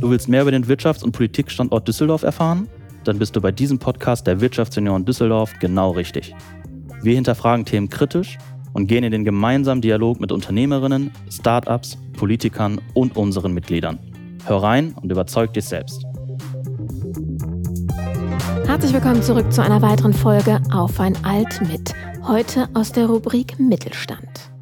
Du willst mehr über den Wirtschafts- und Politikstandort Düsseldorf erfahren? Dann bist du bei diesem Podcast der Wirtschaftsunion Düsseldorf genau richtig. Wir hinterfragen Themen kritisch und gehen in den gemeinsamen Dialog mit Unternehmerinnen, Startups, Politikern und unseren Mitgliedern. Hör rein und überzeug dich selbst. Herzlich willkommen zurück zu einer weiteren Folge Auf ein Alt mit. Heute aus der Rubrik Mittelstand.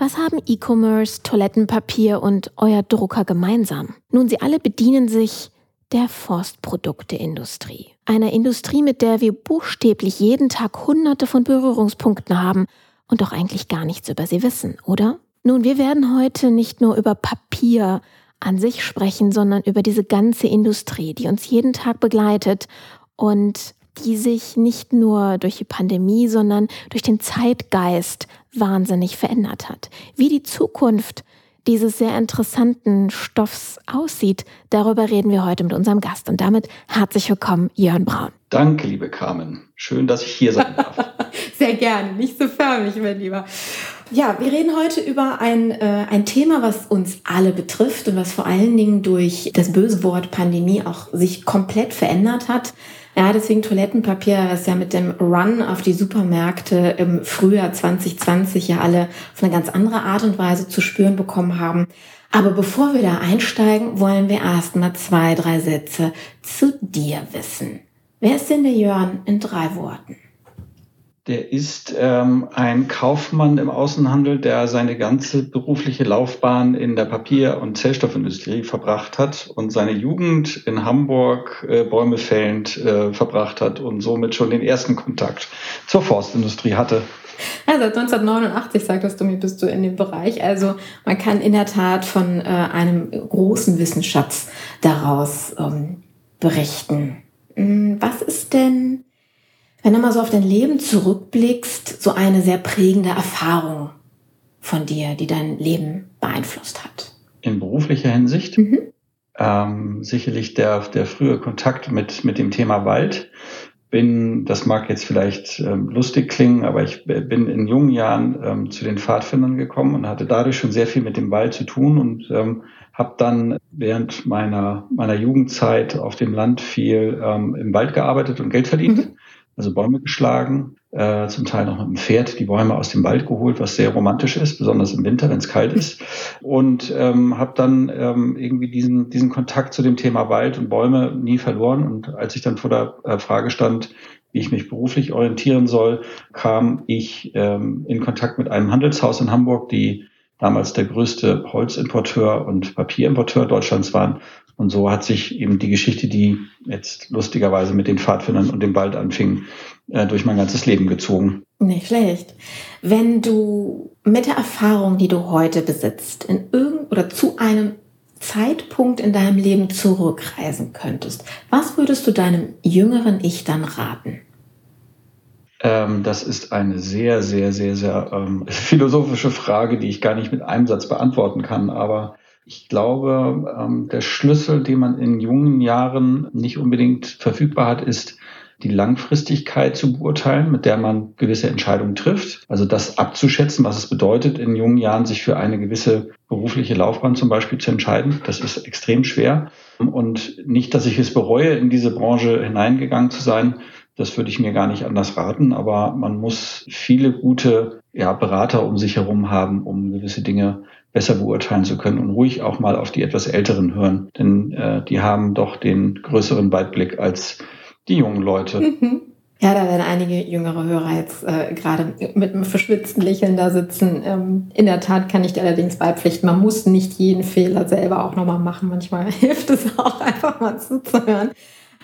Was haben E-Commerce, Toilettenpapier und euer Drucker gemeinsam? Nun, sie alle bedienen sich der Forstprodukteindustrie. Einer Industrie, mit der wir buchstäblich jeden Tag hunderte von Berührungspunkten haben und doch eigentlich gar nichts über sie wissen, oder? Nun, wir werden heute nicht nur über Papier an sich sprechen, sondern über diese ganze Industrie, die uns jeden Tag begleitet und die sich nicht nur durch die Pandemie, sondern durch den Zeitgeist wahnsinnig verändert hat. Wie die Zukunft dieses sehr interessanten Stoffs aussieht, darüber reden wir heute mit unserem Gast. Und damit herzlich willkommen, Jörn Braun. Danke, liebe Carmen. Schön, dass ich hier sein darf. sehr gerne, nicht so förmlich, mein Lieber. Ja, wir reden heute über ein, äh, ein Thema, was uns alle betrifft und was vor allen Dingen durch das böse Wort Pandemie auch sich komplett verändert hat. Ja, deswegen Toilettenpapier, was ja mit dem Run auf die Supermärkte im Frühjahr 2020 ja alle auf eine ganz andere Art und Weise zu spüren bekommen haben. Aber bevor wir da einsteigen, wollen wir erstmal zwei, drei Sätze zu dir wissen. Wer ist denn der Jörn in drei Worten? Der ist ähm, ein Kaufmann im Außenhandel, der seine ganze berufliche Laufbahn in der Papier- und Zellstoffindustrie verbracht hat und seine Jugend in Hamburg äh, Bäume fällend äh, verbracht hat und somit schon den ersten Kontakt zur Forstindustrie hatte. Ja, seit 1989, sagtest du mir, bist du in dem Bereich. Also man kann in der Tat von äh, einem großen Wissensschatz daraus ähm, berichten. Hm, was ist denn wenn du mal so auf dein Leben zurückblickst, so eine sehr prägende Erfahrung von dir, die dein Leben beeinflusst hat? In beruflicher Hinsicht? Mhm. Ähm, sicherlich der, der frühe Kontakt mit, mit dem Thema Wald. Bin, das mag jetzt vielleicht ähm, lustig klingen, aber ich bin in jungen Jahren ähm, zu den Pfadfindern gekommen und hatte dadurch schon sehr viel mit dem Wald zu tun und ähm, habe dann während meiner, meiner Jugendzeit auf dem Land viel ähm, im Wald gearbeitet und Geld verdient. Mhm also Bäume geschlagen, äh, zum Teil noch mit dem Pferd die Bäume aus dem Wald geholt, was sehr romantisch ist, besonders im Winter, wenn es kalt ist. Und ähm, habe dann ähm, irgendwie diesen, diesen Kontakt zu dem Thema Wald und Bäume nie verloren. Und als ich dann vor der äh, Frage stand, wie ich mich beruflich orientieren soll, kam ich ähm, in Kontakt mit einem Handelshaus in Hamburg, die damals der größte Holzimporteur und Papierimporteur Deutschlands waren und so hat sich eben die Geschichte, die jetzt lustigerweise mit den Pfadfindern und dem Wald anfing, äh, durch mein ganzes Leben gezogen. Nicht schlecht. Wenn du mit der Erfahrung, die du heute besitzt, in irgend oder zu einem Zeitpunkt in deinem Leben zurückreisen könntest, was würdest du deinem jüngeren Ich dann raten? Ähm, das ist eine sehr, sehr, sehr, sehr ähm, philosophische Frage, die ich gar nicht mit einem Satz beantworten kann. Aber ich glaube, ähm, der Schlüssel, den man in jungen Jahren nicht unbedingt verfügbar hat, ist die Langfristigkeit zu beurteilen, mit der man gewisse Entscheidungen trifft. Also das abzuschätzen, was es bedeutet, in jungen Jahren sich für eine gewisse berufliche Laufbahn zum Beispiel zu entscheiden. Das ist extrem schwer. Und nicht, dass ich es bereue, in diese Branche hineingegangen zu sein. Das würde ich mir gar nicht anders raten. Aber man muss viele gute ja, Berater um sich herum haben, um gewisse Dinge besser beurteilen zu können und ruhig auch mal auf die etwas Älteren hören. Denn äh, die haben doch den größeren Weitblick als die jungen Leute. Mhm. Ja, da werden einige jüngere Hörer jetzt äh, gerade mit einem verschwitzten Lächeln da sitzen. Ähm, in der Tat kann ich dir allerdings beipflichten, man muss nicht jeden Fehler selber auch nochmal machen. Manchmal hilft es auch einfach mal zuzuhören.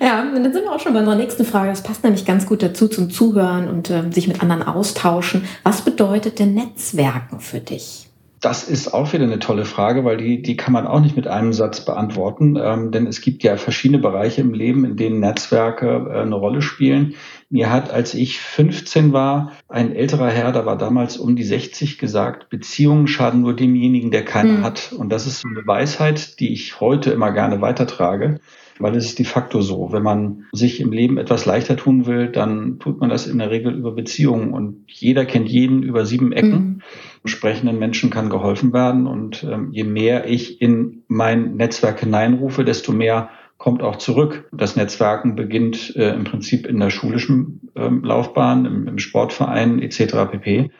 Ja, und dann sind wir auch schon bei unserer nächsten Frage. Das passt nämlich ganz gut dazu zum Zuhören und äh, sich mit anderen austauschen. Was bedeutet denn Netzwerken für dich? Das ist auch wieder eine tolle Frage, weil die, die kann man auch nicht mit einem Satz beantworten, ähm, denn es gibt ja verschiedene Bereiche im Leben, in denen Netzwerke äh, eine Rolle spielen. Mir hat, als ich 15 war, ein älterer Herr, da war damals um die 60 gesagt, Beziehungen schaden nur demjenigen, der keine mhm. hat. Und das ist so eine Weisheit, die ich heute immer gerne weitertrage, weil es ist de facto so. Wenn man sich im Leben etwas leichter tun will, dann tut man das in der Regel über Beziehungen und jeder kennt jeden über sieben Ecken. Mhm. Sprechenden Menschen kann geholfen werden. Und ähm, je mehr ich in mein Netzwerk hineinrufe, desto mehr kommt auch zurück. Das Netzwerken beginnt äh, im Prinzip in der schulischen ähm, Laufbahn, im, im Sportverein etc. pp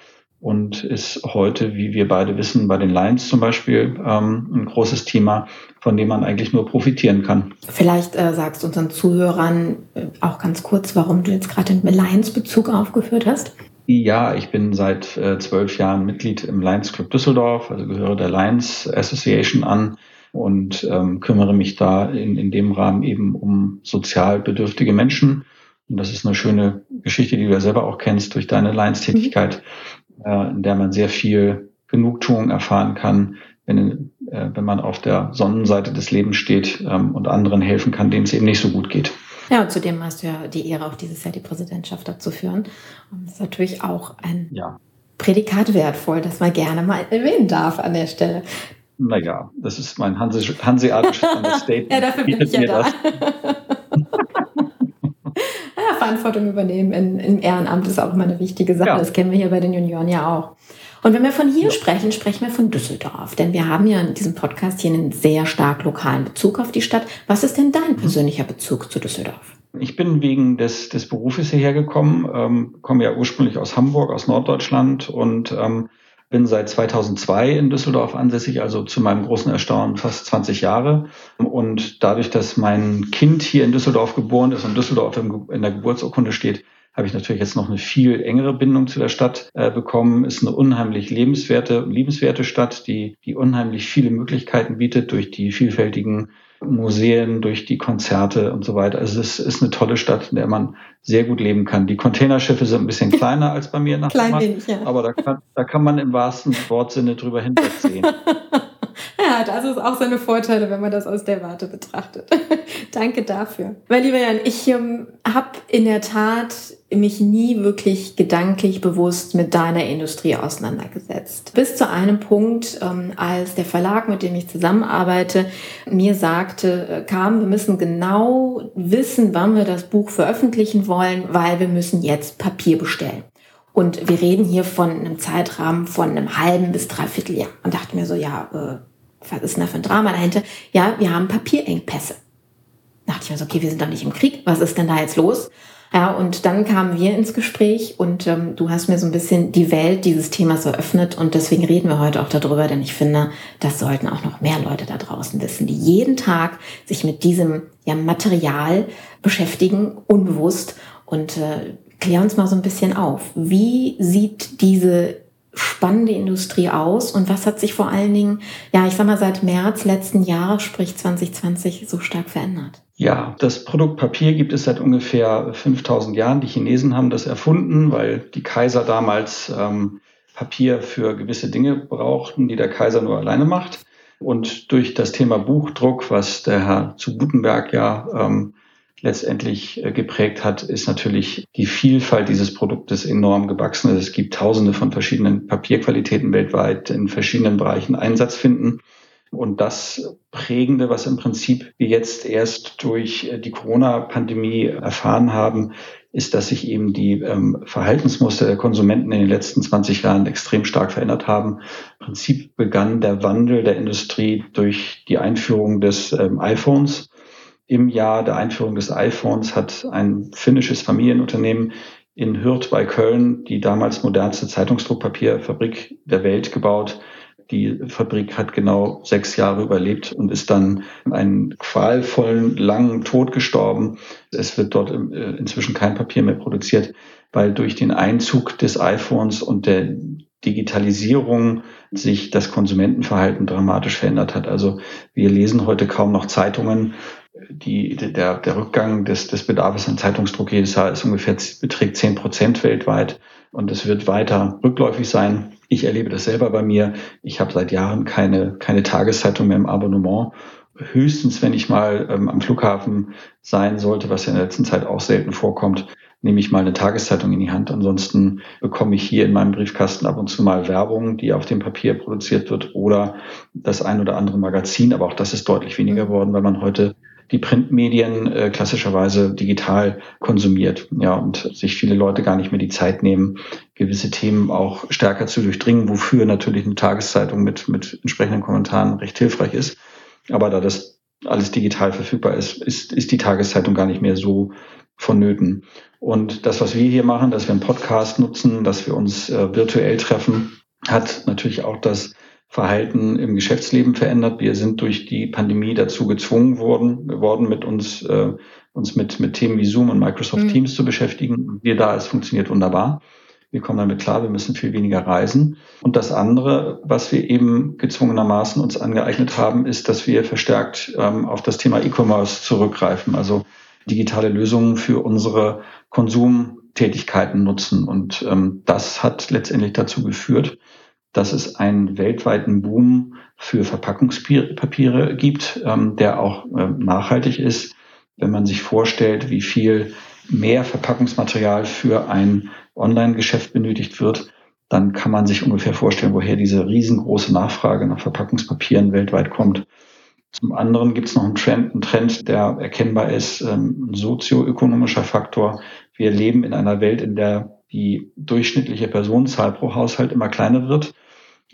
und ist heute, wie wir beide wissen, bei den Lions zum Beispiel ähm, ein großes Thema, von dem man eigentlich nur profitieren kann. Vielleicht äh, sagst du unseren Zuhörern äh, auch ganz kurz, warum du jetzt gerade den Lions-Bezug aufgeführt hast. Ja, ich bin seit äh, zwölf Jahren Mitglied im Lions Club Düsseldorf, also gehöre der Lions Association an und ähm, kümmere mich da in, in dem Rahmen eben um sozial bedürftige Menschen. Und das ist eine schöne Geschichte, die du ja selber auch kennst durch deine Lions-Tätigkeit. Mhm äh, in der man sehr viel Genugtuung erfahren kann, wenn, äh, wenn man auf der Sonnenseite des Lebens steht ähm, und anderen helfen kann, denen es eben nicht so gut geht. Ja, und zudem hast du ja die Ehre, auch dieses Jahr die Präsidentschaft dazu führen. Und das ist natürlich auch ein ja. Prädikat wertvoll, das man gerne mal erwähnen darf an der Stelle. Naja, das ist mein hanseatisches Understatement. ja, dafür bin ich ja da. Verantwortung übernehmen in, im Ehrenamt ist auch immer eine wichtige Sache. Ja. Das kennen wir hier bei den Junioren ja auch. Und wenn wir von hier ja. sprechen, sprechen wir von Düsseldorf. Denn wir haben ja in diesem Podcast hier einen sehr stark lokalen Bezug auf die Stadt. Was ist denn dein persönlicher Bezug zu Düsseldorf? Ich bin wegen des, des Berufes hierher gekommen, ähm, komme ja ursprünglich aus Hamburg, aus Norddeutschland und ähm, bin seit 2002 in Düsseldorf ansässig, also zu meinem großen Erstaunen fast 20 Jahre. Und dadurch, dass mein Kind hier in Düsseldorf geboren ist und Düsseldorf in der Geburtsurkunde steht, habe ich natürlich jetzt noch eine viel engere Bindung zu der Stadt äh, bekommen. Ist eine unheimlich lebenswerte, liebenswerte Stadt, die, die unheimlich viele Möglichkeiten bietet durch die vielfältigen Museen, durch die Konzerte und so weiter. Also es ist eine tolle Stadt, in der man sehr gut leben kann. Die Containerschiffe sind ein bisschen kleiner als bei mir nach Klein wenig, ja. aber da kann, da kann man im wahrsten Wortsinne drüber hinwegsehen. ja, das ist auch seine Vorteile, wenn man das aus der Warte betrachtet. Danke dafür. Mein lieber Jan, ich ähm, habe in der Tat mich nie wirklich gedanklich bewusst mit deiner Industrie auseinandergesetzt. Bis zu einem Punkt, ähm, als der Verlag, mit dem ich zusammenarbeite, mir sagte, äh, kam, wir müssen genau wissen, wann wir das Buch veröffentlichen wollen, weil wir müssen jetzt Papier bestellen. Und wir reden hier von einem Zeitrahmen von einem halben bis dreiviertel Jahr. Und dachte mir so, ja, äh, was ist denn da für ein Drama dahinter? Ja, wir haben Papierengpässe. Da dachte ich mir so, okay, wir sind doch nicht im Krieg. Was ist denn da jetzt los? Ja, und dann kamen wir ins Gespräch und ähm, du hast mir so ein bisschen die Welt dieses Themas eröffnet und deswegen reden wir heute auch darüber, denn ich finde, das sollten auch noch mehr Leute da draußen wissen, die jeden Tag sich mit diesem ja, Material beschäftigen, unbewusst und äh, klär uns mal so ein bisschen auf. Wie sieht diese spannende Industrie aus und was hat sich vor allen Dingen, ja, ich sag mal, seit März letzten Jahres, sprich 2020, so stark verändert? Ja, das Produkt Papier gibt es seit ungefähr 5000 Jahren. Die Chinesen haben das erfunden, weil die Kaiser damals ähm, Papier für gewisse Dinge brauchten, die der Kaiser nur alleine macht. Und durch das Thema Buchdruck, was der Herr zu Gutenberg ja ähm, letztendlich äh, geprägt hat, ist natürlich die Vielfalt dieses Produktes enorm gewachsen. Es gibt tausende von verschiedenen Papierqualitäten weltweit in verschiedenen Bereichen Einsatz finden. Und das Prägende, was im Prinzip wir jetzt erst durch die Corona-Pandemie erfahren haben, ist, dass sich eben die ähm, Verhaltensmuster der Konsumenten in den letzten 20 Jahren extrem stark verändert haben. Im Prinzip begann der Wandel der Industrie durch die Einführung des ähm, iPhones. Im Jahr der Einführung des iPhones hat ein finnisches Familienunternehmen in Hürth bei Köln die damals modernste Zeitungsdruckpapierfabrik der Welt gebaut die Fabrik hat genau sechs Jahre überlebt und ist dann einen qualvollen, langen Tod gestorben. Es wird dort äh, inzwischen kein Papier mehr produziert, weil durch den Einzug des iPhones und der Digitalisierung sich das Konsumentenverhalten dramatisch verändert hat. Also wir lesen heute kaum noch Zeitungen. Die, der, der Rückgang des, des Bedarfs an Zeitungsdruck jedes Jahr ist ungefähr, beträgt zehn Prozent weltweit und es wird weiter rückläufig sein. Ich erlebe das selber bei mir. Ich habe seit Jahren keine, keine Tageszeitung mehr im Abonnement. Höchstens, wenn ich mal ähm, am Flughafen sein sollte, was ja in der letzten Zeit auch selten vorkommt, nehme ich mal eine Tageszeitung in die Hand. Ansonsten bekomme ich hier in meinem Briefkasten ab und zu mal Werbung, die auf dem Papier produziert wird oder das ein oder andere Magazin. Aber auch das ist deutlich weniger geworden, weil man heute die Printmedien äh, klassischerweise digital konsumiert. Ja, und sich viele Leute gar nicht mehr die Zeit nehmen, gewisse Themen auch stärker zu durchdringen, wofür natürlich eine Tageszeitung mit, mit entsprechenden Kommentaren recht hilfreich ist. Aber da das alles digital verfügbar ist, ist, ist die Tageszeitung gar nicht mehr so vonnöten. Und das, was wir hier machen, dass wir einen Podcast nutzen, dass wir uns äh, virtuell treffen, hat natürlich auch das Verhalten im Geschäftsleben verändert. Wir sind durch die Pandemie dazu gezwungen worden, worden mit uns, äh, uns mit, mit Themen wie Zoom und Microsoft mhm. Teams zu beschäftigen. Wir da, es funktioniert wunderbar. Wir kommen damit klar, wir müssen viel weniger reisen. Und das andere, was wir eben gezwungenermaßen uns angeeignet haben, ist, dass wir verstärkt ähm, auf das Thema E-Commerce zurückgreifen, also digitale Lösungen für unsere Konsumtätigkeiten nutzen. Und ähm, das hat letztendlich dazu geführt, dass es einen weltweiten Boom für Verpackungspapiere gibt, ähm, der auch äh, nachhaltig ist. Wenn man sich vorstellt, wie viel mehr Verpackungsmaterial für ein Online-Geschäft benötigt wird, dann kann man sich ungefähr vorstellen, woher diese riesengroße Nachfrage nach Verpackungspapieren weltweit kommt. Zum anderen gibt es noch einen Trend, einen Trend, der erkennbar ist, ähm, ein sozioökonomischer Faktor. Wir leben in einer Welt, in der die durchschnittliche Personenzahl pro Haushalt immer kleiner wird.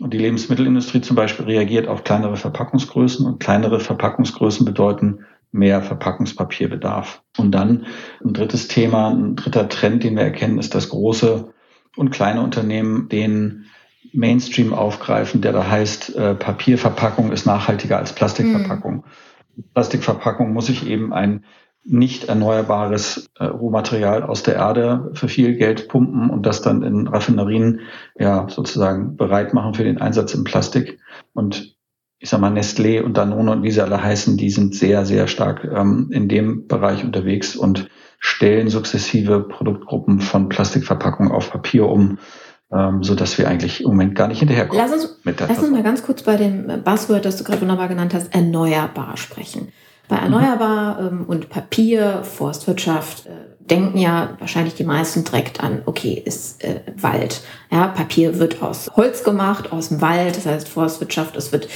Und die Lebensmittelindustrie zum Beispiel reagiert auf kleinere Verpackungsgrößen und kleinere Verpackungsgrößen bedeuten mehr Verpackungspapierbedarf. Und dann ein drittes Thema, ein dritter Trend, den wir erkennen, ist, dass große und kleine Unternehmen den Mainstream aufgreifen, der da heißt, äh, Papierverpackung ist nachhaltiger als Plastikverpackung. Mhm. Plastikverpackung muss ich eben ein nicht erneuerbares äh, Rohmaterial aus der Erde für viel Geld pumpen und das dann in Raffinerien ja sozusagen bereit machen für den Einsatz in Plastik. Und ich sag mal, Nestlé und Danone und wie sie alle heißen, die sind sehr, sehr stark ähm, in dem Bereich unterwegs und stellen sukzessive Produktgruppen von Plastikverpackungen auf Papier um, ähm, so dass wir eigentlich im Moment gar nicht hinterherkommen. Lass uns, lass uns mal ganz kurz bei dem Buzzword, das du gerade wunderbar genannt hast, erneuerbar sprechen. Bei erneuerbar ähm, und Papier, Forstwirtschaft, äh, denken ja wahrscheinlich die meisten direkt an, okay, ist äh, Wald. Ja, Papier wird aus Holz gemacht, aus dem Wald, das heißt Forstwirtschaft, es wird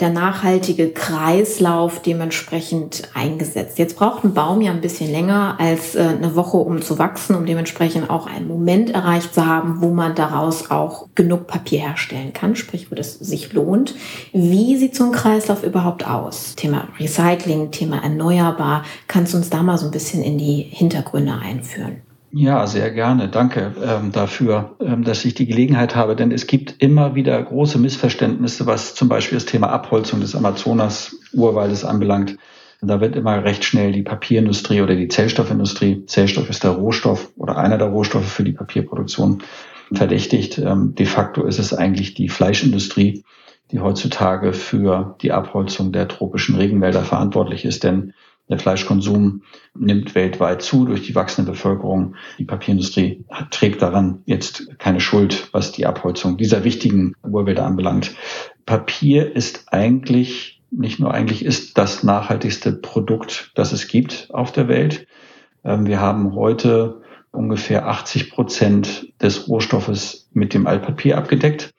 der nachhaltige Kreislauf dementsprechend eingesetzt. Jetzt braucht ein Baum ja ein bisschen länger als äh, eine Woche, um zu wachsen, um dementsprechend auch einen Moment erreicht zu haben, wo man daraus auch genug Papier herstellen kann, sprich, wo das sich lohnt. Wie sieht so ein Kreislauf überhaupt aus? Thema Recycling, Thema erneuerbar. Kannst du uns da mal so ein bisschen in die Hintergründe einführen? Ja, sehr gerne. Danke ähm, dafür, ähm, dass ich die Gelegenheit habe, denn es gibt immer wieder große Missverständnisse, was zum Beispiel das Thema Abholzung des Amazonas-Urwaldes anbelangt. Da wird immer recht schnell die Papierindustrie oder die Zellstoffindustrie, Zellstoff ist der Rohstoff oder einer der Rohstoffe für die Papierproduktion, verdächtigt. Ähm, de facto ist es eigentlich die Fleischindustrie, die heutzutage für die Abholzung der tropischen Regenwälder verantwortlich ist, denn der Fleischkonsum nimmt weltweit zu durch die wachsende Bevölkerung. Die Papierindustrie trägt daran jetzt keine Schuld, was die Abholzung dieser wichtigen Urwälder anbelangt. Papier ist eigentlich, nicht nur eigentlich, ist das nachhaltigste Produkt, das es gibt auf der Welt. Ähm, wir haben heute ungefähr 80 Prozent des Rohstoffes mit dem Altpapier abgedeckt.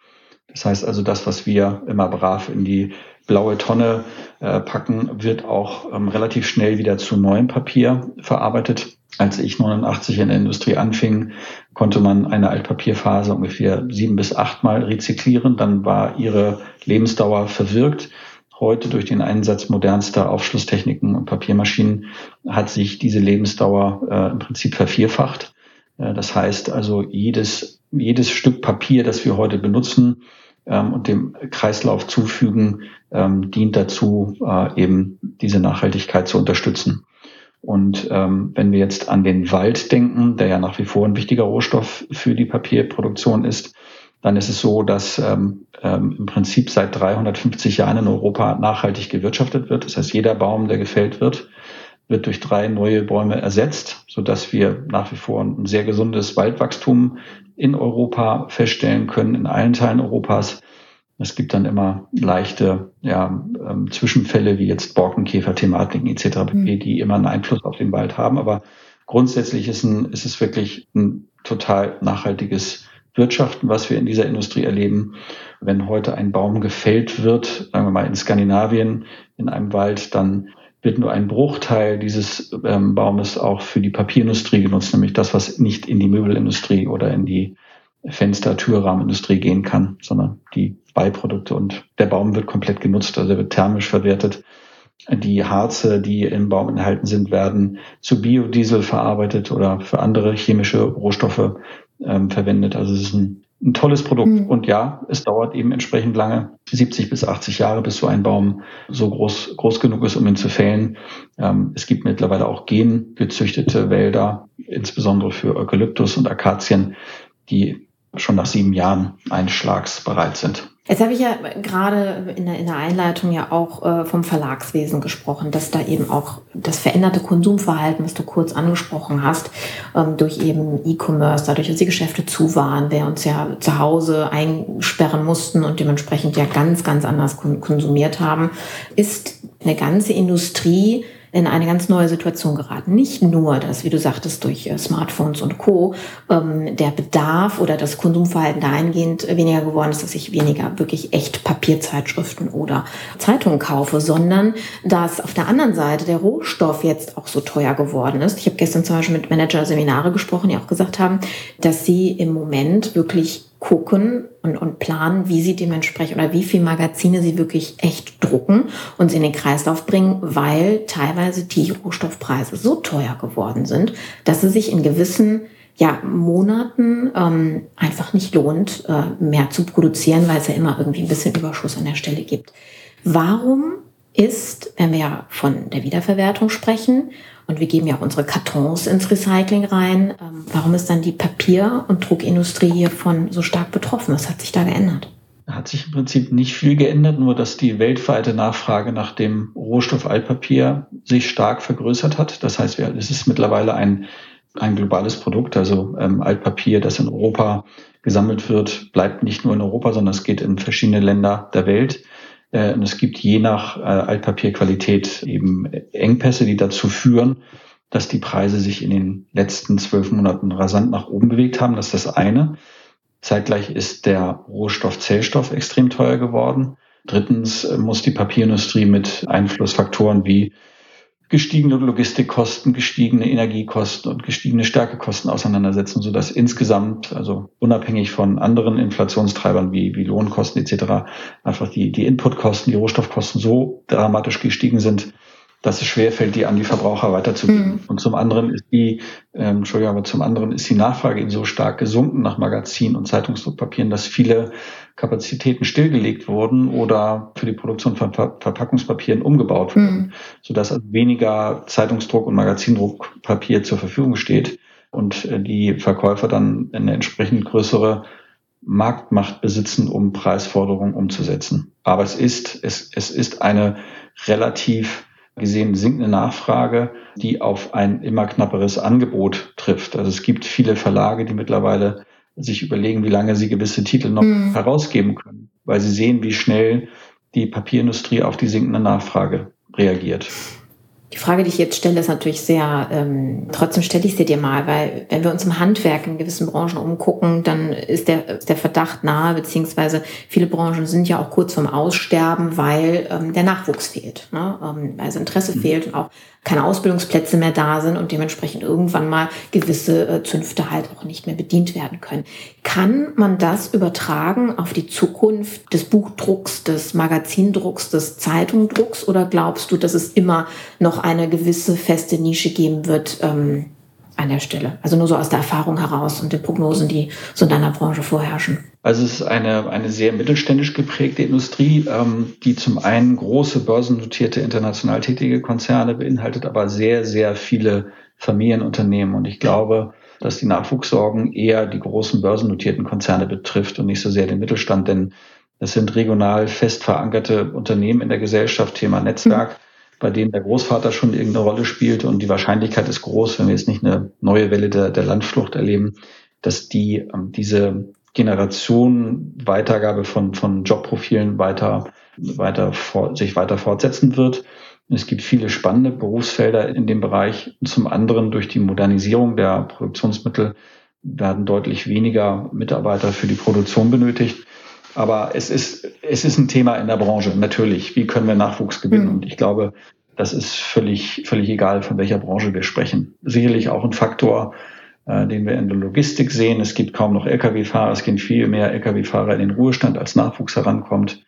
Das heißt also, das, was wir immer brav in die blaue Tonne äh, packen, wird auch ähm, relativ schnell wieder zu neuem Papier verarbeitet. Als ich 89 in der Industrie anfing, konnte man eine Altpapierphase ungefähr sieben bis achtmal rezyklieren. Dann war ihre Lebensdauer verwirkt. Heute durch den Einsatz modernster Aufschlusstechniken und Papiermaschinen hat sich diese Lebensdauer äh, im Prinzip vervierfacht. Äh, das heißt also, jedes, jedes Stück Papier, das wir heute benutzen, ähm, und dem Kreislauf zufügen, ähm, dient dazu, äh, eben diese Nachhaltigkeit zu unterstützen. Und ähm, wenn wir jetzt an den Wald denken, der ja nach wie vor ein wichtiger Rohstoff für die Papierproduktion ist, dann ist es so, dass ähm, ähm, im Prinzip seit 350 Jahren in Europa nachhaltig gewirtschaftet wird. Das heißt, jeder Baum, der gefällt wird, wird durch drei neue Bäume ersetzt, so dass wir nach wie vor ein sehr gesundes Waldwachstum in Europa feststellen können, in allen Teilen Europas. Es gibt dann immer leichte ja, ähm, Zwischenfälle wie jetzt Borkenkäfer-Thematiken etc., mhm. die immer einen Einfluss auf den Wald haben. Aber grundsätzlich ist, ein, ist es wirklich ein total nachhaltiges Wirtschaften, was wir in dieser Industrie erleben. Wenn heute ein Baum gefällt wird, sagen wir mal in Skandinavien in einem Wald, dann wird nur ein Bruchteil dieses ähm, Baumes auch für die Papierindustrie genutzt, nämlich das, was nicht in die Möbelindustrie oder in die Fenster-, Türrahmenindustrie gehen kann, sondern die Beiprodukte. Und der Baum wird komplett genutzt, also er wird thermisch verwertet. Die Harze, die im Baum enthalten sind, werden zu Biodiesel verarbeitet oder für andere chemische Rohstoffe ähm, verwendet. Also es ist ein ein tolles Produkt. Mhm. Und ja, es dauert eben entsprechend lange, 70 bis 80 Jahre, bis so ein Baum so groß, groß genug ist, um ihn zu fällen. Ähm, es gibt mittlerweile auch gengezüchtete Wälder, insbesondere für Eukalyptus und Akazien, die schon nach sieben Jahren einschlagsbereit sind. Jetzt habe ich ja gerade in der, in der Einleitung ja auch äh, vom Verlagswesen gesprochen, dass da eben auch das veränderte Konsumverhalten, was du kurz angesprochen hast, ähm, durch eben E-Commerce, dadurch, dass die Geschäfte zu waren, wir uns ja zu Hause einsperren mussten und dementsprechend ja ganz, ganz anders konsumiert haben, ist eine ganze Industrie in eine ganz neue Situation geraten. Nicht nur, dass, wie du sagtest, durch äh, Smartphones und Co. Ähm, der Bedarf oder das Konsumverhalten dahingehend weniger geworden ist, dass ich weniger wirklich echt Papierzeitschriften oder Zeitungen kaufe, sondern dass auf der anderen Seite der Rohstoff jetzt auch so teuer geworden ist. Ich habe gestern zum Beispiel mit Manager Seminare gesprochen, die auch gesagt haben, dass sie im Moment wirklich gucken und, und planen, wie sie dementsprechend oder wie viel Magazine sie wirklich echt drucken und sie in den Kreislauf bringen, weil teilweise die Rohstoffpreise so teuer geworden sind, dass es sich in gewissen ja, Monaten ähm, einfach nicht lohnt, äh, mehr zu produzieren, weil es ja immer irgendwie ein bisschen Überschuss an der Stelle gibt. Warum ist, wenn wir ja von der Wiederverwertung sprechen, und wir geben ja auch unsere Kartons ins Recycling rein. Ähm, warum ist dann die Papier- und Druckindustrie hiervon so stark betroffen? Was hat sich da geändert? Hat sich im Prinzip nicht viel geändert, nur dass die weltweite Nachfrage nach dem Rohstoff Altpapier sich stark vergrößert hat. Das heißt, es ist mittlerweile ein, ein globales Produkt. Also ähm, Altpapier, das in Europa gesammelt wird, bleibt nicht nur in Europa, sondern es geht in verschiedene Länder der Welt. Äh, und es gibt je nach äh, Altpapierqualität eben Engpässe, die dazu führen, dass die Preise sich in den letzten zwölf Monaten rasant nach oben bewegt haben. Das ist das eine. Zeitgleich ist der Rohstoff Zellstoff extrem teuer geworden. Drittens äh, muss die Papierindustrie mit Einflussfaktoren wie gestiegene Logistikkosten, gestiegene Energiekosten und gestiegene Stärkekosten auseinandersetzen, sodass insgesamt, also unabhängig von anderen Inflationstreibern wie, wie Lohnkosten etc., einfach die, die Inputkosten, die Rohstoffkosten so dramatisch gestiegen sind, dass es schwerfällt, die an die Verbraucher weiterzugeben. Mhm. Und zum anderen ist die, ähm, Entschuldigung, aber zum anderen ist die Nachfrage eben so stark gesunken nach Magazin- und Zeitungsdruckpapieren, dass viele Kapazitäten stillgelegt wurden oder für die Produktion von Ver Verpackungspapieren umgebaut wurden, mhm. sodass also weniger Zeitungsdruck und Magazindruckpapier zur Verfügung steht und äh, die Verkäufer dann eine entsprechend größere Marktmacht besitzen, um Preisforderungen umzusetzen. Aber es ist, es, es ist eine relativ gesehen sinkende Nachfrage, die auf ein immer knapperes Angebot trifft. Also es gibt viele Verlage, die mittlerweile sich überlegen, wie lange sie gewisse Titel noch mhm. herausgeben können, weil sie sehen, wie schnell die Papierindustrie auf die sinkende Nachfrage reagiert. Die Frage, die ich jetzt stelle, ist natürlich sehr, ähm, trotzdem stelle ich sie dir mal, weil wenn wir uns im Handwerk in gewissen Branchen umgucken, dann ist der, ist der Verdacht nahe, beziehungsweise viele Branchen sind ja auch kurz vorm Aussterben, weil ähm, der Nachwuchs fehlt, ne? ähm, also Interesse mhm. fehlt und auch keine Ausbildungsplätze mehr da sind und dementsprechend irgendwann mal gewisse äh, Zünfte halt auch nicht mehr bedient werden können. Kann man das übertragen auf die Zukunft des Buchdrucks, des Magazindrucks, des Zeitungdrucks oder glaubst du, dass es immer noch eine gewisse feste Nische geben wird ähm, an der Stelle? Also nur so aus der Erfahrung heraus und den Prognosen, die so in deiner Branche vorherrschen. Also es ist eine, eine sehr mittelständisch geprägte Industrie, ähm, die zum einen große börsennotierte international tätige Konzerne beinhaltet, aber sehr, sehr viele Familienunternehmen. Und ich glaube, dass die Nachwuchssorgen eher die großen börsennotierten Konzerne betrifft und nicht so sehr den Mittelstand, denn es sind regional fest verankerte Unternehmen in der Gesellschaft, Thema Netzwerk, mhm. Bei denen der Großvater schon irgendeine Rolle spielt und die Wahrscheinlichkeit ist groß, wenn wir jetzt nicht eine neue Welle der, der Landflucht erleben, dass die ähm, diese Generation Weitergabe von, von Jobprofilen weiter, weiter vor, sich weiter fortsetzen wird. Es gibt viele spannende Berufsfelder in dem Bereich. Zum anderen durch die Modernisierung der Produktionsmittel werden deutlich weniger Mitarbeiter für die Produktion benötigt. Aber es ist, es ist ein Thema in der Branche, natürlich. Wie können wir Nachwuchs gewinnen? Mhm. Und ich glaube, Das ist völlig, völlig egal, von welcher Branche wir sprechen. Sicherlich auch ein Faktor, äh, den wir in der Logistik sehen. Es gibt kaum noch Lkw-Fahrer, es gehen viel mehr Lkw-Fahrer in den Ruhestand, als Nachwuchs herankommt.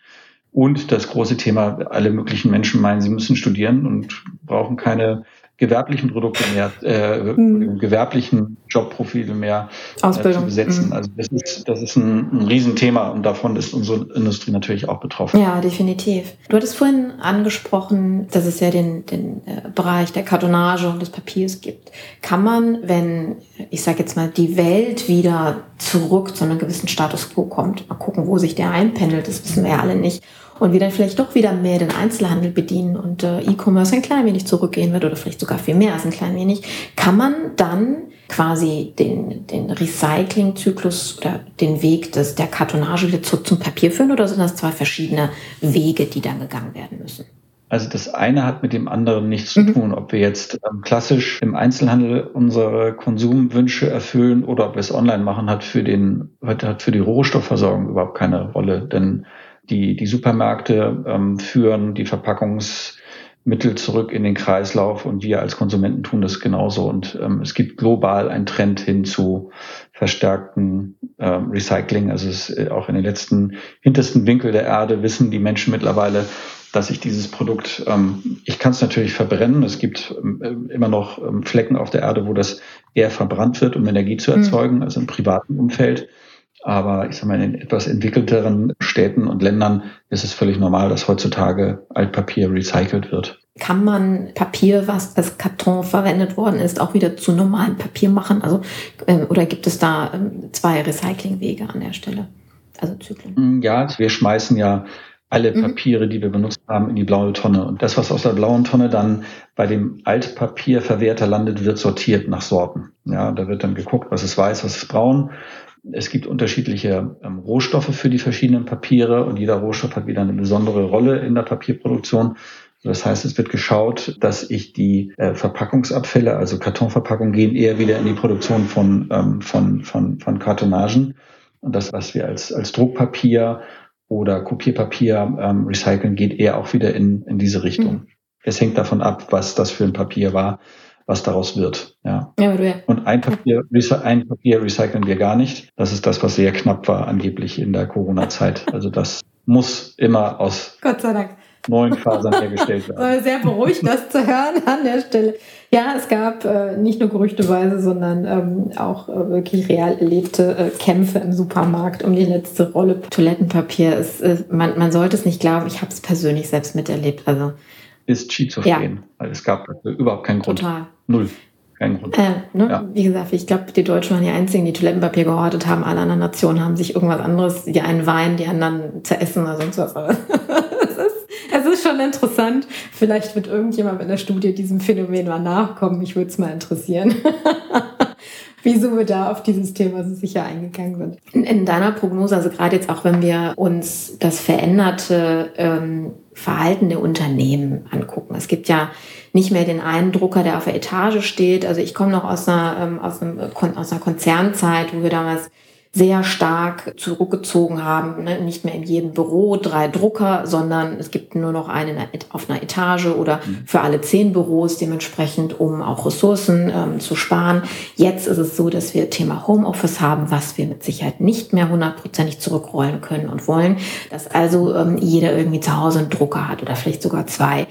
Und das große Thema, alle möglichen Menschen meinen, sie müssen studieren und brauchen keine gewerblichen Produkte mehr, äh, mhm. gewerblichen Jobprofile mehr äh, zu besetzen. Mhm. Also das ist, das ist ein, ein Riesenthema und davon ist unsere Industrie natürlich auch betroffen. Ja, definitiv. Du hattest vorhin angesprochen, dass es ja den, den äh, Bereich der Kartonage und des Papiers gibt. Kann man, wenn, ich sage jetzt mal, die Welt wieder zurück zu einem gewissen Status quo kommt, mal gucken, wo sich der einpendelt, das wissen wir ja alle nicht, und wir dann vielleicht doch wieder mehr den Einzelhandel bedienen und äh, E-Commerce ein klein wenig zurückgehen wird oder vielleicht sogar viel mehr als ein klein wenig, kann man dann quasi den, den Recyclingzyklus oder den Weg des, der Kartonage wieder zurück zum Papier führen oder sind das zwei verschiedene Wege, die dann gegangen werden müssen? Also das eine hat mit dem anderen nichts zu mhm. tun, ob wir jetzt ähm, klassisch im Einzelhandel unsere Konsumwünsche erfüllen oder ob wir es online machen, hat für den hat für die Rohstoffversorgung überhaupt keine Rolle, denn die, die Supermärkte ähm, führen die Verpackungsmittel zurück in den Kreislauf und wir als Konsumenten tun das genauso. Und ähm, es gibt global einen Trend hin zu verstärkten ähm, Recycling. Also es, äh, auch in den letzten hintersten Winkel der Erde wissen die Menschen mittlerweile, dass ich dieses Produkt, ähm, ich kann es natürlich verbrennen. Es gibt ähm, immer noch ähm, Flecken auf der Erde, wo das eher verbrannt wird, um Energie zu mhm. erzeugen, mhm. also im privaten Umfeld. Aber ich sage mal, in etwas entwickelteren Städten und Ländern ist es völlig normal, dass heutzutage Altpapier recycelt wird. Kann man Papier, was als Karton verwendet worden ist, auch wieder zu normalem Papier machen? Also, ähm, oder gibt es da ähm, zwei Recyclingwege an der Stelle? Also Zyklen? Mm, ja, wir schmeißen ja alle mhm. Papiere, die wir benutzt haben, in die blaue Tonne. Und das, was aus der blauen Tonne dann bei dem Altpapierverwerter landet, wird sortiert nach Sorten. Ja, da wird dann geguckt, was ist weiß, was ist braun. Es gibt unterschiedliche ähm, Rohstoffe für die verschiedenen Papiere und jeder Rohstoff hat wieder eine besondere Rolle in der Papierproduktion. Das heißt, es wird geschaut, dass ich die äh, Verpackungsabfälle, also Kartonverpackungen, gehen eher wieder in die Produktion von, ähm, von, von, von Kartonagen. Und das, was wir als, als Druckpapier oder Kopierpapier ähm, recyceln, geht eher auch wieder in, in diese Richtung. Mhm. Es hängt davon ab, was das für ein Papier war was daraus wird. Ja. ja. Und ein Papier, ein Papier recyceln wir gar nicht. Das ist das, was sehr knapp war angeblich in der Corona-Zeit. Also das muss immer aus Gott sei Dank. neuen Fasern hergestellt werden. Sehr beruhigt, das zu hören an der Stelle. Ja, es gab äh, nicht nur gerüchteweise, sondern ähm, auch äh, wirklich real erlebte äh, Kämpfe im Supermarkt um die letzte Rolle Toilettenpapier. Es, äh, man, man sollte es nicht glauben, ich habe es persönlich selbst miterlebt. Also ist schizophren, ja. weil es gab überhaupt keinen Grund. Total. Null. Kein Grund. Äh, ne? ja. Wie gesagt, ich glaube, die Deutschen waren die einzigen, die Toilettenpapier gehortet haben. Alle anderen Nationen haben sich irgendwas anderes, die einen Wein, die anderen zu essen oder sonst was. es, ist, es ist schon interessant. Vielleicht wird irgendjemand mit einer Studie diesem Phänomen mal nachkommen. Mich würde es mal interessieren. wieso wir da auf dieses Thema so sicher eingegangen sind. In, in deiner Prognose, also gerade jetzt auch, wenn wir uns das veränderte ähm, Verhalten der Unternehmen angucken. Es gibt ja nicht mehr den einen Drucker, der auf der Etage steht. Also ich komme noch aus einer, ähm, aus, einem, aus einer Konzernzeit, wo wir damals sehr stark zurückgezogen haben. Ne? Nicht mehr in jedem Büro drei Drucker, sondern es gibt nur noch einen auf einer Etage oder mhm. für alle zehn Büros dementsprechend, um auch Ressourcen ähm, zu sparen. Jetzt ist es so, dass wir Thema Homeoffice haben, was wir mit Sicherheit nicht mehr hundertprozentig zurückrollen können und wollen. Dass also ähm, jeder irgendwie zu Hause einen Drucker hat oder vielleicht sogar zwei.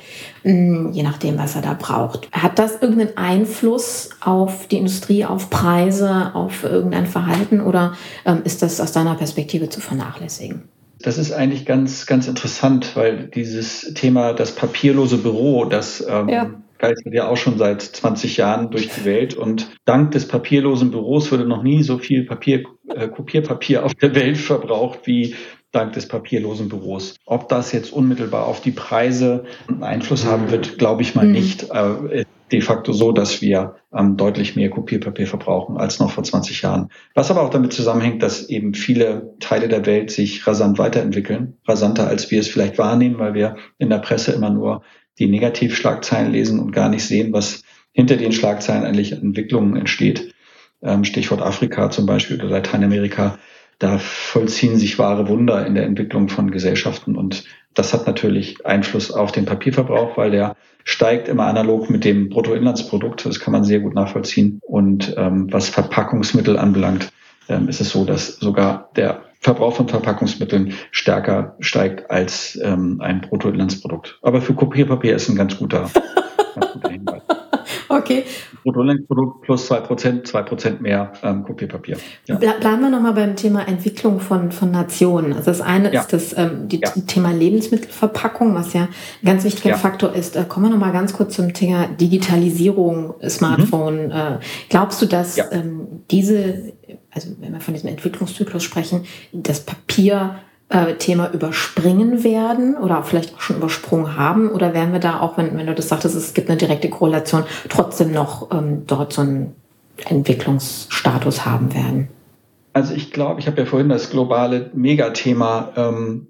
Mm, je nachdem, was er da braucht. Hat das irgendeinen Einfluss auf die Industrie, auf Preise, auf irgendein Verhalten oder ähm, ist das aus deiner Perspektive zu vernachlässigen? Das ist eigentlich ganz, ganz interessant, weil dieses Thema, das papierlose Büro, das ähm, ja. geistert ja auch schon seit 20 Jahren durch die Welt und dank des papierlosen Büros wurde noch nie so viel Papier, äh, Kopierpapier auf der Welt verbraucht wie dank des papierlosen Büros. Ob das jetzt unmittelbar auf die Preise einen Einfluss haben wird, glaube ich mal mhm. nicht. Äh, de facto so, dass wir ähm, deutlich mehr Kopierpapier verbrauchen als noch vor 20 Jahren. Was aber auch damit zusammenhängt, dass eben viele Teile der Welt sich rasant weiterentwickeln, rasanter als wir es vielleicht wahrnehmen, weil wir in der Presse immer nur die Negativschlagzeilen lesen und gar nicht sehen, was hinter den Schlagzeilen eigentlich Entwicklungen entsteht. Ähm, Stichwort Afrika zum Beispiel oder Lateinamerika da vollziehen sich wahre Wunder in der Entwicklung von Gesellschaften. Und das hat natürlich Einfluss auf den Papierverbrauch, weil der steigt immer analog mit dem Bruttoinlandsprodukt. Das kann man sehr gut nachvollziehen. Und ähm, was Verpackungsmittel anbelangt, ähm, ist es so, dass sogar der Verbrauch von Verpackungsmitteln stärker steigt als ähm, ein Bruttoinlandsprodukt. Aber für Kopierpapier ist ein ganz guter, ganz guter Hinweis. Okay. Bruttoinlandsprodukt plus 2%, 2% mehr ähm, Kopierpapier. Ja. Bleiben wir nochmal beim Thema Entwicklung von, von Nationen. Also das eine ja. ist das ähm, die, ja. Thema Lebensmittelverpackung, was ja ein ganz wichtiger. Faktor ist. Äh, kommen wir nochmal ganz kurz zum Thema Digitalisierung, Smartphone. Mhm. Äh, glaubst du, dass ähm, diese, also wenn wir von diesem Entwicklungszyklus sprechen, das Papier äh, Thema überspringen werden oder vielleicht auch schon übersprungen haben? Oder werden wir da auch, wenn, wenn du das sagtest, es gibt eine direkte Korrelation, trotzdem noch ähm, dort so einen Entwicklungsstatus haben werden? Also ich glaube, ich habe ja vorhin das globale Megathema ähm,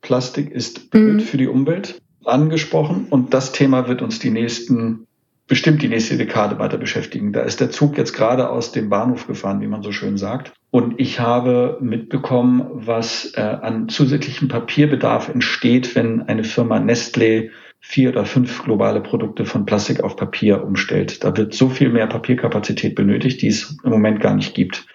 Plastik ist blöd mhm. für die Umwelt angesprochen und das Thema wird uns die nächsten bestimmt die nächste Dekade weiter beschäftigen. Da ist der Zug jetzt gerade aus dem Bahnhof gefahren, wie man so schön sagt. Und ich habe mitbekommen, was äh, an zusätzlichem Papierbedarf entsteht, wenn eine Firma Nestlé vier oder fünf globale Produkte von Plastik auf Papier umstellt. Da wird so viel mehr Papierkapazität benötigt, die es im Moment gar nicht gibt.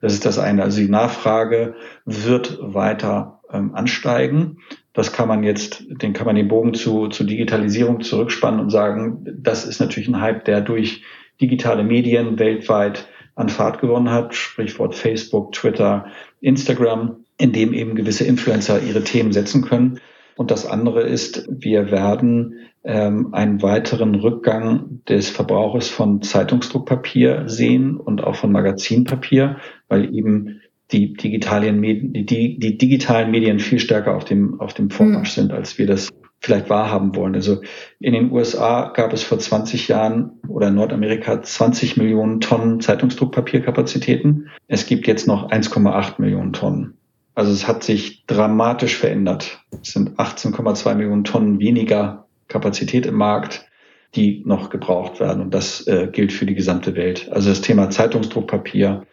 Das ist das eine. Also die Nachfrage wird weiter ähm, ansteigen. Das kann man jetzt, den kann man den Bogen zu, zu Digitalisierung zurückspannen und sagen, das ist natürlich ein Hype, der durch digitale Medien weltweit an Fahrt gewonnen hat, Sprichwort Facebook, Twitter, Instagram, in dem eben gewisse Influencer ihre Themen setzen können. Und das andere ist, wir werden ähm, einen weiteren Rückgang des Verbrauches von Zeitungsdruckpapier sehen und auch von Magazinpapier, weil eben die digitalen Medien, die, die digitalen Medien viel stärker auf dem, auf dem Vormarsch mhm. sind, als wir das vielleicht wahrhaben wollen. Also in den USA gab es vor 20 Jahren oder in Nordamerika 20 Millionen Tonnen Zeitungsdruckpapierkapazitäten. Es gibt jetzt noch 1,8 Millionen Tonnen. Also es hat sich dramatisch verändert. Es sind 18,2 Millionen Tonnen weniger Kapazität im Markt, die noch gebraucht werden. Und das äh, gilt für die gesamte Welt. Also das Thema Zeitungsdruckpapier,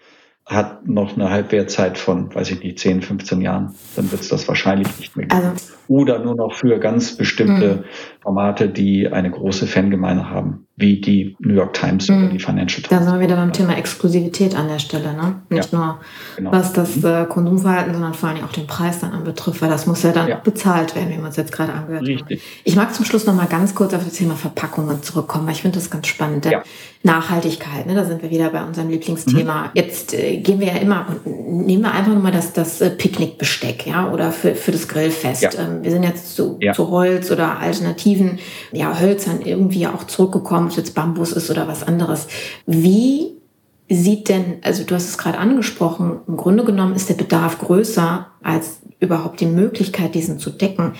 hat noch eine Halbwertzeit von, weiß ich nicht, 10, 15 Jahren. Dann wird es das wahrscheinlich nicht mehr geben. Also, Oder nur noch für ganz bestimmte mh. Formate, die eine große Fangemeinde haben, wie die New York Times mh. oder die Financial Times. Da sind wir wieder beim Thema Exklusivität an der Stelle. Ne? Nicht ja, nur genau. was das mhm. äh, Konsumverhalten, sondern vor allem auch den Preis dann anbetrifft, weil das muss ja dann ja. bezahlt werden, wie man es jetzt gerade angehört Richtig. hat. Ich mag zum Schluss noch mal ganz kurz auf das Thema Verpackungen zurückkommen, weil ich finde das ganz spannend. Ja. Nachhaltigkeit, ne? da sind wir wieder bei unserem Lieblingsthema. Mhm. Jetzt äh, gehen wir ja immer und nehmen wir einfach nur mal das, das äh, Picknickbesteck, ja, oder für, für das Grillfest. Ähm, wir sind jetzt zu, zu Holz oder alternativen ja, Hölzern irgendwie auch zurückgekommen, es jetzt Bambus ist oder was anderes. Wie sieht denn, also du hast es gerade angesprochen, im Grunde genommen ist der Bedarf größer als überhaupt die Möglichkeit, diesen zu decken.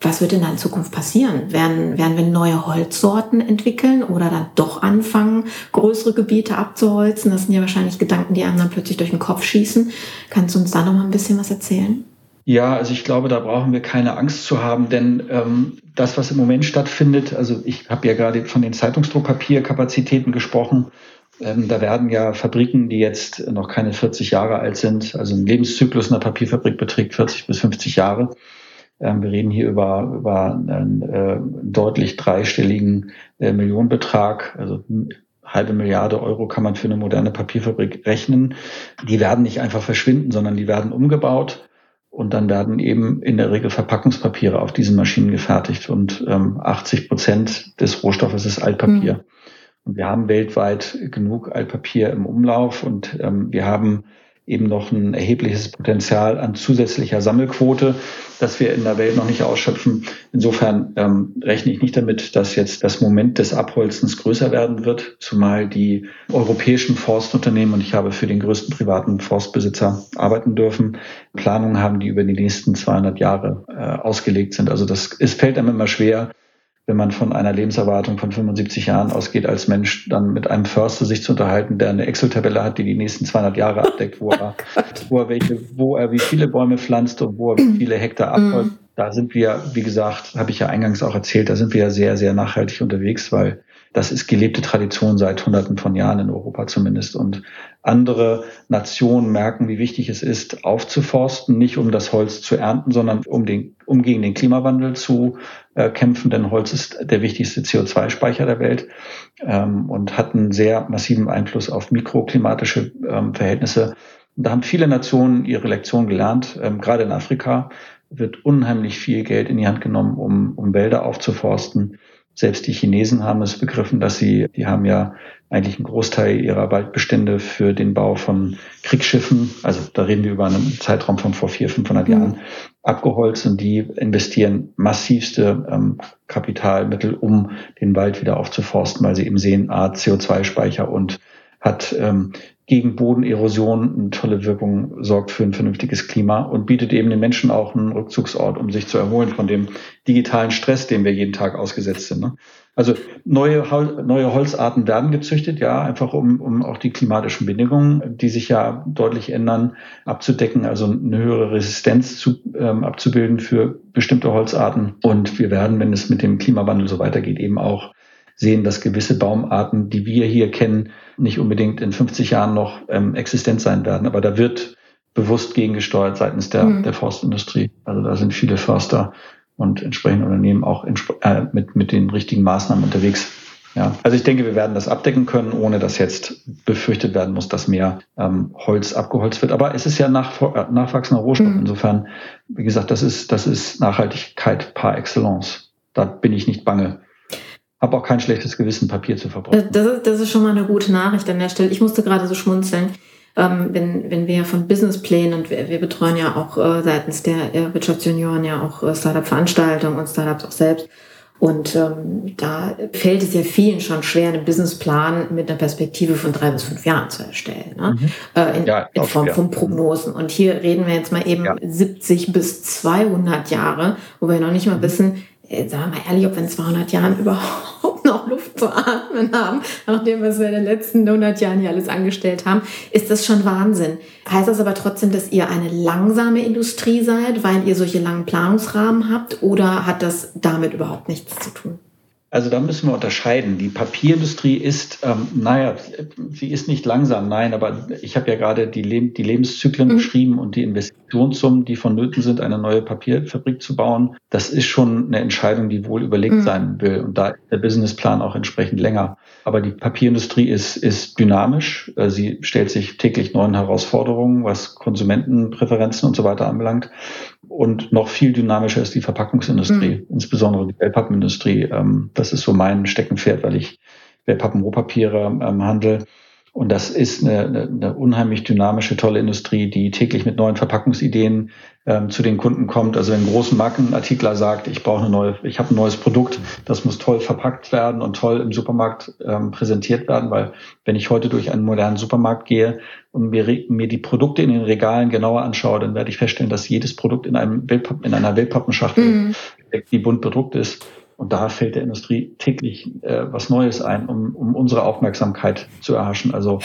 Was wird denn da in Zukunft passieren? Werden, werden wir neue Holzsorten entwickeln oder dann doch anfangen, größere Gebiete abzuholzen? Das sind ja wahrscheinlich Gedanken, die einem dann plötzlich durch den Kopf schießen. Kannst du uns da noch mal ein bisschen was erzählen? Ja, also ich glaube, da brauchen wir keine Angst zu haben, denn ähm, das, was im Moment stattfindet, also ich habe ja gerade von den Zeitungsdruckpapierkapazitäten gesprochen, ähm, da werden ja Fabriken, die jetzt noch keine 40 Jahre alt sind, also ein Lebenszyklus einer Papierfabrik beträgt 40 bis 50 Jahre, ähm, wir reden hier über, über einen äh, deutlich dreistelligen äh, Millionenbetrag, also halbe Milliarde Euro kann man für eine moderne Papierfabrik rechnen. Die werden nicht einfach verschwinden, sondern die werden umgebaut und dann werden eben in der Regel Verpackungspapiere auf diesen Maschinen gefertigt und ähm, 80 Prozent des Rohstoffes ist Altpapier. Mhm. Und wir haben weltweit genug Altpapier im Umlauf und ähm, wir haben eben noch ein erhebliches Potenzial an zusätzlicher Sammelquote, das wir in der Welt noch nicht ausschöpfen. Insofern ähm, rechne ich nicht damit, dass jetzt das Moment des Abholzens größer werden wird, zumal die europäischen Forstunternehmen, und ich habe für den größten privaten Forstbesitzer arbeiten dürfen, Planungen haben, die über die nächsten 200 Jahre äh, ausgelegt sind. Also das, es fällt einem immer schwer, wenn man von einer Lebenserwartung von 75 Jahren ausgeht als Mensch, dann mit einem Förster sich zu unterhalten, der eine Excel-Tabelle hat, die die nächsten 200 Jahre abdeckt, wo er, wo er welche, wo er wie viele Bäume pflanzt und wo er wie viele Hektar abholzt. Mhm. Da sind wir, wie gesagt, habe ich ja eingangs auch erzählt, da sind wir ja sehr, sehr nachhaltig unterwegs, weil Das ist gelebte Tradition seit Hunderten von Jahren in Europa zumindest. Und andere Nationen merken, wie wichtig es ist, aufzuforsten, nicht um das Holz zu ernten, sondern um, den, um gegen den Klimawandel zu äh, kämpfen. Denn Holz ist der wichtigste CO2-Speicher der Welt ähm, und hat einen sehr massiven Einfluss auf mikroklimatische ähm, Verhältnisse. Da haben viele Nationen ihre Lektion gelernt, ähm, gerade in Afrika wird unheimlich viel Geld in die Hand genommen, um, um Wälder aufzuforsten. Selbst die Chinesen haben es begriffen, dass sie, die haben ja eigentlich einen Großteil ihrer Waldbestände für den Bau von Kriegsschiffen, also da reden wir über einen Zeitraum von vor 400, 500 mhm. Jahren, abgeholzt und die investieren massivste ähm, Kapitalmittel, um den Wald wieder aufzuforsten, weil sie eben sehen, A, CO2-Speicher und hat ähm, gegen Bodenerosion eine tolle Wirkung, sorgt für ein vernünftiges Klima und bietet eben den Menschen auch einen Rückzugsort, um sich zu erholen von dem digitalen Stress, dem wir jeden Tag ausgesetzt sind. Ne? Also neue, neue Holzarten werden gezüchtet, ja, einfach um, um auch die klimatischen Bedingungen, die sich ja deutlich ändern, abzudecken, also eine höhere Resistenz zu, ähm, abzubilden für bestimmte Holzarten. Und wir werden, wenn es mit dem Klimawandel so weitergeht, eben auch sehen, dass gewisse Baumarten, die wir hier kennen, nicht unbedingt in 50 Jahren noch ähm, existent sein werden. Aber da wird bewusst gegengesteuert seitens der, mhm. der Forstindustrie. Also da sind viele Förster und entsprechende Unternehmen auch äh, mit, mit den richtigen Maßnahmen unterwegs. Ja, also ich denke, wir werden das abdecken können, ohne dass jetzt befürchtet werden muss, dass mehr ähm, Holz abgeholzt wird. Aber es ist ja nach, äh, nachwachsender Rohstoff. Mhm. Insofern, wie gesagt, das ist, das ist Nachhaltigkeit par excellence. Da bin ich nicht bange habe auch kein schlechtes Gewissen, Papier zu verbrauchen. Das ist, das ist schon mal eine gute Nachricht an der Stelle. Ich musste gerade so schmunzeln, ähm, wenn, wenn wir von Businessplänen und wir, wir betreuen ja auch äh, seitens der äh, Wirtschaftsjunioren ja auch äh, Startup-Veranstaltungen und Startups auch selbst. Und ähm, da fällt es ja vielen schon schwer, einen Businessplan mit einer Perspektive von drei bis fünf Jahren zu erstellen. Ne? Mhm. Äh, in, ja, in Form von Prognosen. Und hier reden wir jetzt mal eben ja. 70 bis 200 Jahre, wo wir noch nicht mal mhm. wissen, sagen wir mal ehrlich, ob wir in 200 Jahren überhaupt noch Luft zu atmen haben, nachdem was wir in den letzten 100 Jahren hier alles angestellt haben, ist das schon Wahnsinn. Heißt das aber trotzdem, dass ihr eine langsame Industrie seid, weil ihr solche langen Planungsrahmen habt, oder hat das damit überhaupt nichts zu tun? Also da müssen wir unterscheiden. Die Papierindustrie ist, ähm, naja, sie ist nicht langsam, nein, aber ich habe ja gerade die, Le die Lebenszyklen mhm. beschrieben und die Investitionssummen, die vonnöten sind, eine neue Papierfabrik zu bauen. Das ist schon eine Entscheidung, die wohl überlegt mhm. sein will. Und da ist der Businessplan auch entsprechend länger. Aber die Papierindustrie ist, ist dynamisch. Äh, sie stellt sich täglich neuen Herausforderungen, was Konsumentenpräferenzen und so weiter anbelangt. Und noch viel dynamischer ist die Verpackungsindustrie, mhm. insbesondere die Wellpappenindustrie. Ähm, das ist so mein Steckenpferd, weil ich Wellpappen-Rohpapiere ähm, handle. Und das ist eine, eine, eine unheimlich dynamische, tolle Industrie, die täglich mit neuen Verpackungsideen ähm, zu den Kunden kommt. Also wenn ein großer Markenartikler sagt, ich brauche eine neue, ich habe ein neues Produkt, das muss toll verpackt werden und toll im Supermarkt ähm, präsentiert werden, weil wenn ich heute durch einen modernen Supermarkt gehe und mir, mir die Produkte in den Regalen genauer anschaue, dann werde ich feststellen, dass jedes Produkt in einem Wellpappen, in einer Wellpappenschachtel, mhm. die bunt bedruckt ist. Und da fällt der Industrie täglich äh, was Neues ein, um, um unsere Aufmerksamkeit zu erhaschen. Also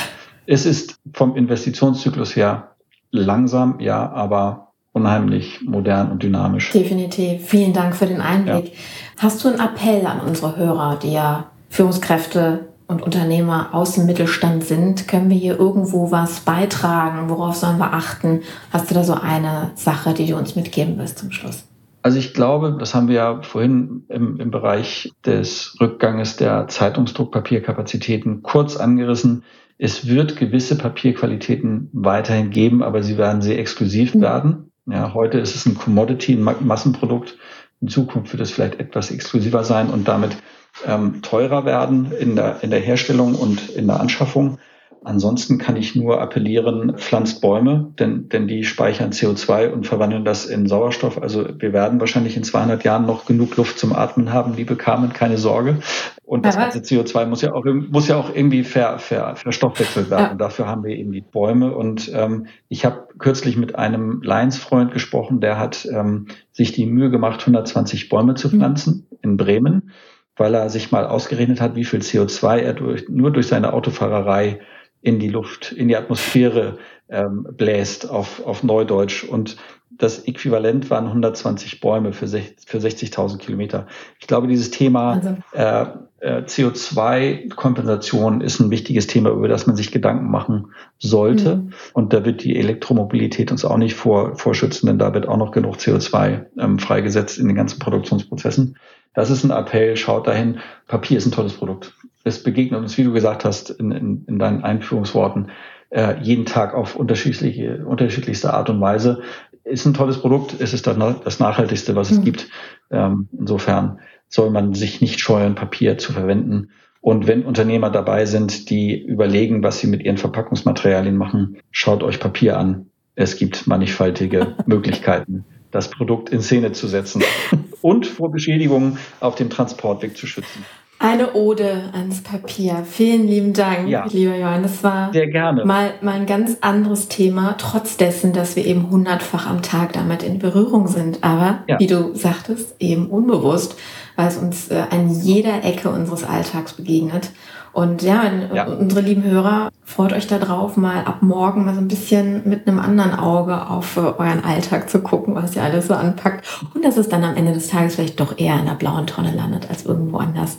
es ist vom Investitionszyklus her langsam, ja, aber unheimlich modern und dynamisch. Definitiv. Vielen Dank für den Einblick. Ja. Hast du einen Appell an unsere Hörer, die ja Führungskräfte und Unternehmer aus dem Mittelstand sind? Können wir hier irgendwo was beitragen? Worauf sollen wir achten? Hast du da so eine Sache, die du uns mitgeben wirst zum Schluss? Also ich glaube, das haben wir ja vorhin im, im Bereich des Rückganges der Zeitungsdruckpapierkapazitäten kurz angerissen. Es wird gewisse Papierqualitäten weiterhin geben, aber sie werden sehr exklusiv mhm. werden. Ja, heute ist es ein Commodity, ein Massenprodukt. In Zukunft wird es vielleicht etwas exklusiver sein und damit ähm, teurer werden in der, in der Herstellung und in der Anschaffung. Ansonsten kann ich nur appellieren, pflanzt Bäume, denn, denn die speichern CO2 und verwandeln das in Sauerstoff. Also wir werden wahrscheinlich in 200 Jahren noch genug Luft zum Atmen haben, liebe Carmen, keine Sorge. Und das ganze CO2 muss ja auch, muss ja auch irgendwie ver, ver, verstoffwechselt werden. Ja. Und dafür haben wir eben die Bäume. Und ähm, ich habe kürzlich mit einem Lions-Freund gesprochen, der hat ähm, sich die Mühe gemacht, 120 Bäume zu mhm. pflanzen mhm. in Bremen, weil er sich mal ausgerechnet hat, wie viel CO2 er durch, nur durch seine Autofahrerei in die Luft, in die Atmosphäre ähm, bläst auf, auf Neudeutsch. Und das Äquivalent waren 120 Bäume für, für 60.000 Kilometer. Ich glaube, dieses Thema äh, äh, CO2-Kompensation ist ein wichtiges Thema, über das man sich Gedanken machen sollte. Mhm. Und da wird die Elektromobilität uns auch nicht vor, vorschützen, denn da wird auch noch genug CO2 ähm, freigesetzt in den ganzen Produktionsprozessen. Das ist ein Appell, schaut dahin. Papier ist ein tolles Produkt. Es begegnet uns, wie du gesagt hast, in, in, in deinen Einführungsworten, äh, jeden Tag auf unterschiedliche, unterschiedlichste Art und Weise ist ein tolles Produkt, es ist das nachhaltigste, was es mhm. gibt. Ähm, insofern soll man sich nicht scheuen, Papier zu verwenden. Und wenn Unternehmer dabei sind, die überlegen, was sie mit ihren Verpackungsmaterialien machen, schaut euch Papier an. Es gibt mannigfaltige Möglichkeiten, das Produkt in Szene zu setzen und vor Beschädigungen auf dem Transportweg zu schützen. Eine Ode ans Papier. Vielen lieben Dank, ja. lieber Johann. Das war Sehr gerne. Mal, mal ein ganz anderes Thema, trotz dessen, dass wir eben hundertfach am Tag damit in Berührung sind. Aber, ja. wie du sagtest, eben unbewusst, weil es uns äh, an jeder Ecke unseres Alltags begegnet. Und ja, ja, unsere lieben Hörer, freut euch darauf, mal ab morgen mal so ein bisschen mit einem anderen Auge auf äh, euren Alltag zu gucken, was ihr alles so anpackt. Und dass es dann am Ende des Tages vielleicht doch eher in der blauen Tonne landet als irgendwo anders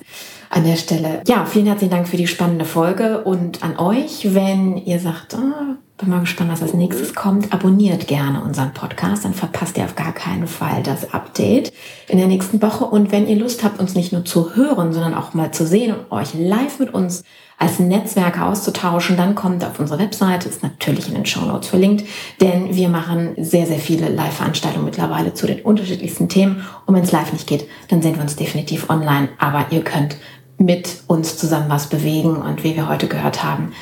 an der Stelle. Ja, vielen herzlichen Dank für die spannende Folge und an euch, wenn ihr sagt, ah, bin mal gespannt, was als nächstes kommt. Abonniert gerne unseren Podcast, dann verpasst ihr auf gar keinen Fall das Update in der nächsten Woche. Und wenn ihr Lust habt, uns nicht nur zu hören, sondern auch mal zu sehen und euch live mit uns als Netzwerke auszutauschen, dann kommt auf unsere Webseite, ist natürlich in den Show Notes verlinkt, denn wir machen sehr, sehr viele Live-Veranstaltungen mittlerweile zu den unterschiedlichsten Themen. Und wenn es live nicht geht, dann sehen wir uns definitiv online. Aber ihr könnt mit uns zusammen was bewegen und wie wir heute gehört haben,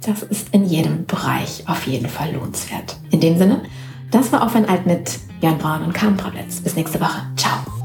das ist in jedem Bereich auf jeden Fall lohnenswert. In dem Sinne, das war Auf ein Alt mit Jan Braun und Carmen Prablitz. Bis nächste Woche. Ciao.